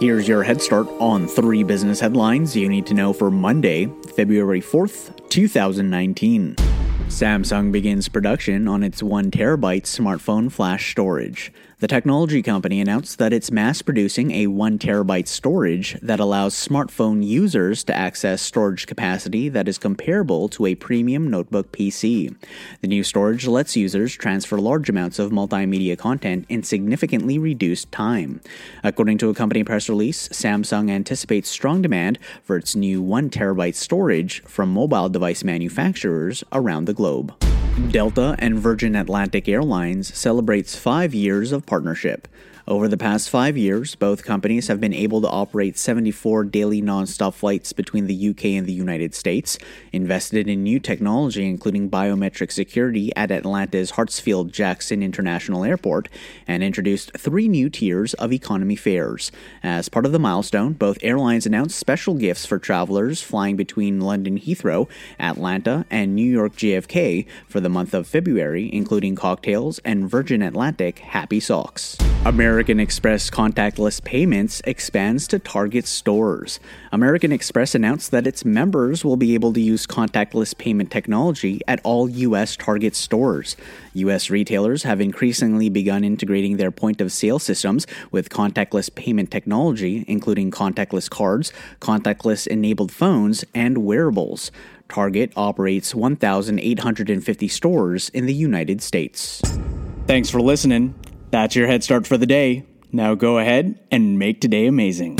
Here's your head start on three business headlines you need to know for Monday, February 4th, 2019. Samsung begins production on its 1 terabyte smartphone flash storage. The technology company announced that it's mass producing a 1 terabyte storage that allows smartphone users to access storage capacity that is comparable to a premium notebook PC. The new storage lets users transfer large amounts of multimedia content in significantly reduced time. According to a company press release, Samsung anticipates strong demand for its new 1 terabyte storage from mobile device manufacturers around the globe. Delta and Virgin Atlantic Airlines celebrates 5 years of partnership. Over the past five years, both companies have been able to operate 74 daily nonstop flights between the UK and the United States, invested in new technology including biometric security at Atlanta's Hartsfield Jackson International Airport, and introduced three new tiers of economy fares. As part of the milestone, both airlines announced special gifts for travelers flying between London Heathrow, Atlanta, and New York JFK for the month of February, including cocktails and Virgin Atlantic Happy Socks. American Express contactless payments expands to Target stores. American Express announced that its members will be able to use contactless payment technology at all U.S. Target stores. U.S. retailers have increasingly begun integrating their point of sale systems with contactless payment technology, including contactless cards, contactless enabled phones, and wearables. Target operates 1,850 stores in the United States. Thanks for listening. That's your head start for the day. Now go ahead and make today amazing.